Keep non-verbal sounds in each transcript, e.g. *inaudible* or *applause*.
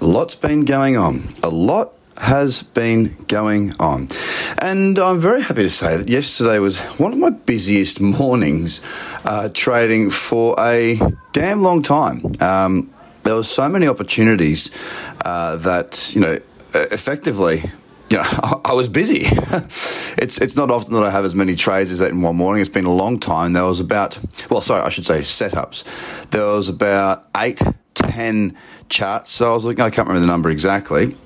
a lot's been going on. A lot has been going on. And I'm very happy to say that yesterday was one of my busiest *laughs* mornings uh, trading for a damn long time. Um, there were so many opportunities uh, that, you know, effectively you know, *laughs* I, was busy. *laughs* it's it's not often that I have as many trades as that in one morning. It's been a long time. There was about, well, sorry, I should say setups. There was about eight, ten charts. So I was looking, I can't remember the number exactly.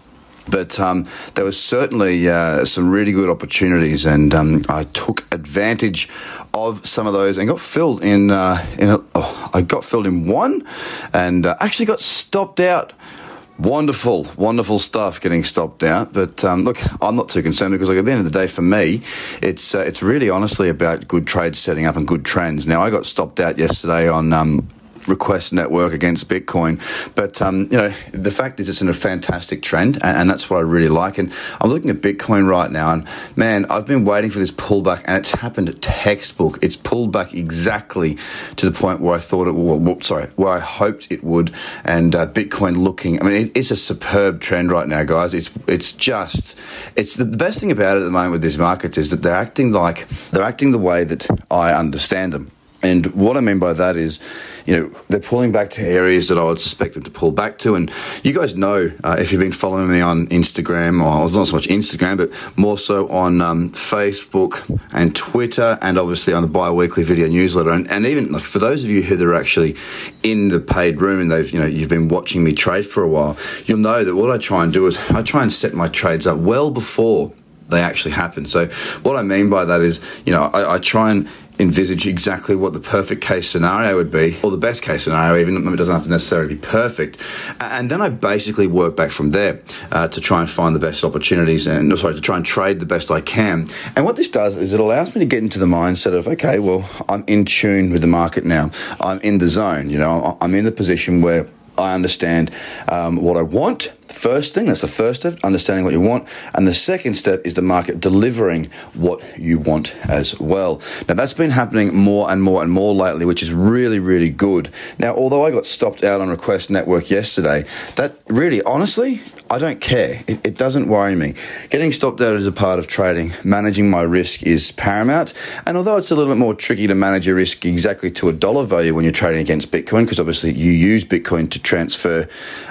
But um, there was certainly uh, some really good opportunities, and um, I took advantage of some of those and got filled in. Uh, in a, oh, I got filled in one, and uh, actually got stopped out. Wonderful, wonderful stuff getting stopped out. But um, look, I'm not too concerned because, like, at the end of the day, for me, it's uh, it's really honestly about good trades setting up and good trends. Now, I got stopped out yesterday on um, request network against Bitcoin. But um, you know, the fact is, it's in a fantastic trend, and, and, that's what I really like. And I'm looking at Bitcoin right now, and man, I've been waiting for this pullback, and it's happened textbook. It's pulled back exactly to the point where I thought it. Well, sorry, where I hoped it would. And uh, Bitcoin looking, I mean, it, it's a superb trend right now, guys. It's it's just it's the, the best thing about it at the moment with these markets is that they're acting like they're acting the way that I understand them. And what I mean by that is, you know, they're pulling back to areas that I would suspect them to pull back to. And you guys know, uh, if you've been following me on Instagram, or not so much Instagram, but more so on um, Facebook and Twitter, and obviously on the bi weekly video newsletter. And, and even like for those of you who are actually in the paid room and they've, you know, you've been watching me trade for a while, you'll know that what I try and do is I try and set my trades up well before they actually happen. So what I mean by that is, you know, I, I try and envisage exactly what the perfect case scenario would be, or the best case scenario, even it doesn't have to necessarily be perfect. And then I basically work back from there uh, to try and find the best opportunities and, sorry, to try and trade the best I can. And what this does is it allows me to get into the mindset of, okay, well, I'm in tune with the market now. I'm in the zone, you know, I'm in the position where I understand um, what I want first thing. That's the first step, understanding what you want. And the second step is the market delivering what you want as well. Now, that's been happening more and more and more lately, which is really, really good. Now, although I got stopped out on Request Network yesterday, that really, honestly, I don't care. It, it doesn't worry me. Getting stopped out is a part of trading. Managing my risk is paramount. And although it's a little bit more tricky to manage your risk exactly to a dollar value when you're trading against Bitcoin, because obviously you use Bitcoin to transfer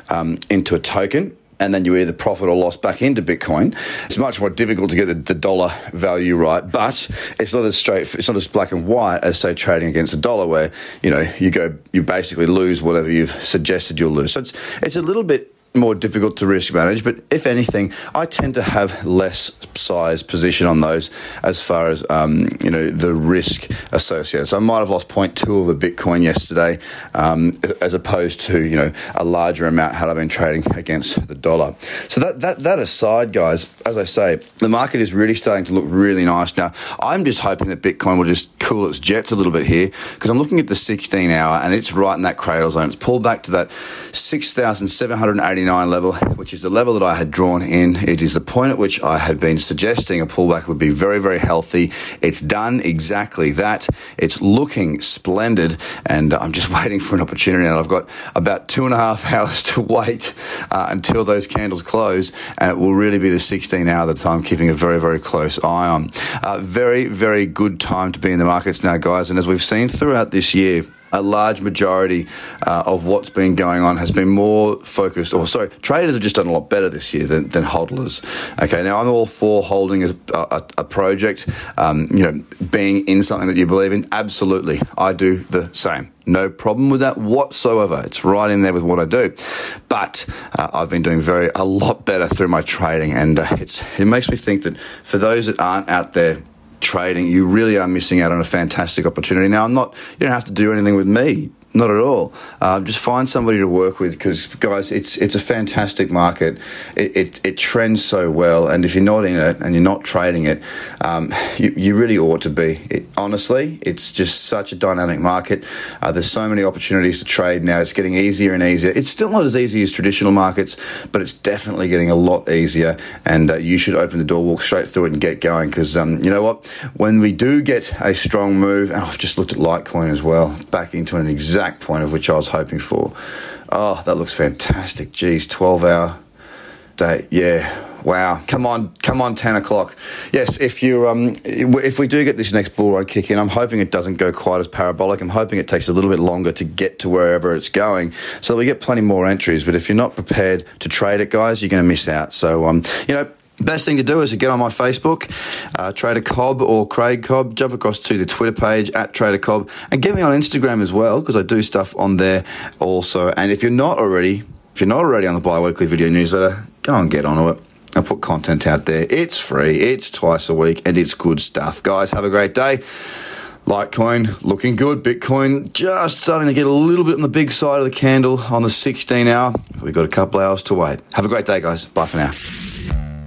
um, into a token, and then you either profit or loss back into Bitcoin. It's much more difficult to get the, the, dollar value right, but it's not as straight, it's not as black and white as say trading against a dollar, where you know you go, you basically lose whatever you've suggested you'll lose. So it's it's a little bit more difficult to risk manage, but if anything, I tend to have less size position on those as far as um, you know the risk associated. So I might have lost 0.2 of a Bitcoin yesterday, um, as opposed to you know a larger amount had I been trading against the dollar. So that that that aside, guys, as I say, the market is really starting to look really nice now. I'm just hoping that Bitcoin will just cool its jets a little bit here because I'm looking at the 16 hour and it's right in that cradle zone. It's pulled back to that 6,789 level, which is the level that I had drawn in. It is the point at which I had been suggesting a pullback would be very, very healthy. It's done exactly that. It's looking splendid, and I'm just *laughs* waiting for an opportunity. And I've got about two and a half *laughs* hours to wait uh, until those candles close, and it will really be the 16 hour that I'm keeping a very, very close eye on. Uh, very, very good time to be in the markets now, guys. And as we've seen throughout this year, a large majority uh, of what's been going on has been more focused, or sorry, traders have just done a lot better this year than, than hodlers. Okay, now I'm all for holding a, a, a project, um, you know, being in something that you believe in. Absolutely, I do the same. No problem with that whatsoever. It's right in there with what I do. But uh, I've been doing very a lot better through my trading, and uh, it's it makes me think that for those that aren't out there trading, you really are missing out on a fantastic opportunity. Now, I'm not. You don't have to do anything with me not at all. Uh, just find somebody to work with because, guys, it's it's a fantastic market. It, it, it, trends so well, and if you're not in it and you're not trading it, um, you, you really ought to be. It, honestly, it's just such a dynamic market. Uh, there's so many opportunities to trade now. It's getting easier and easier. It's still not as easy as traditional markets, but it's definitely getting a lot easier. And uh, you should open the door, walk straight through it, and get going. Because um, you know what? When we do get a strong move, and I've just looked at Litecoin as well, back into an exact exact point of which I was hoping for. Oh, that looks fantastic. Geez, 12 hour day. Yeah. Wow. Come on, come on, 10 o'clock. Yes, if you um, if we do get this next bull run kick in, I'm hoping it doesn't go quite as parabolic. I'm hoping it takes a little bit longer to get to wherever it's going so we get plenty more entries. But if you're not prepared to trade it, guys, you're going to miss out. So, um, you know, Best thing to do is to get on my Facebook, uh, Trader Cobb or Craig Cobb. Jump across to the Twitter page at Trader Cobb and get me on Instagram as well because I do stuff on there also. And if you're not already, if you're not already on the bi-weekly video newsletter, go and get onto it. I put content out there. It's free. It's twice a week, and it's good stuff. Guys, have a great day. Litecoin looking good. Bitcoin just starting to get a little bit on the big side of the candle on the 16 hour. We've got a couple hours to wait. Have a great day, guys. Bye for now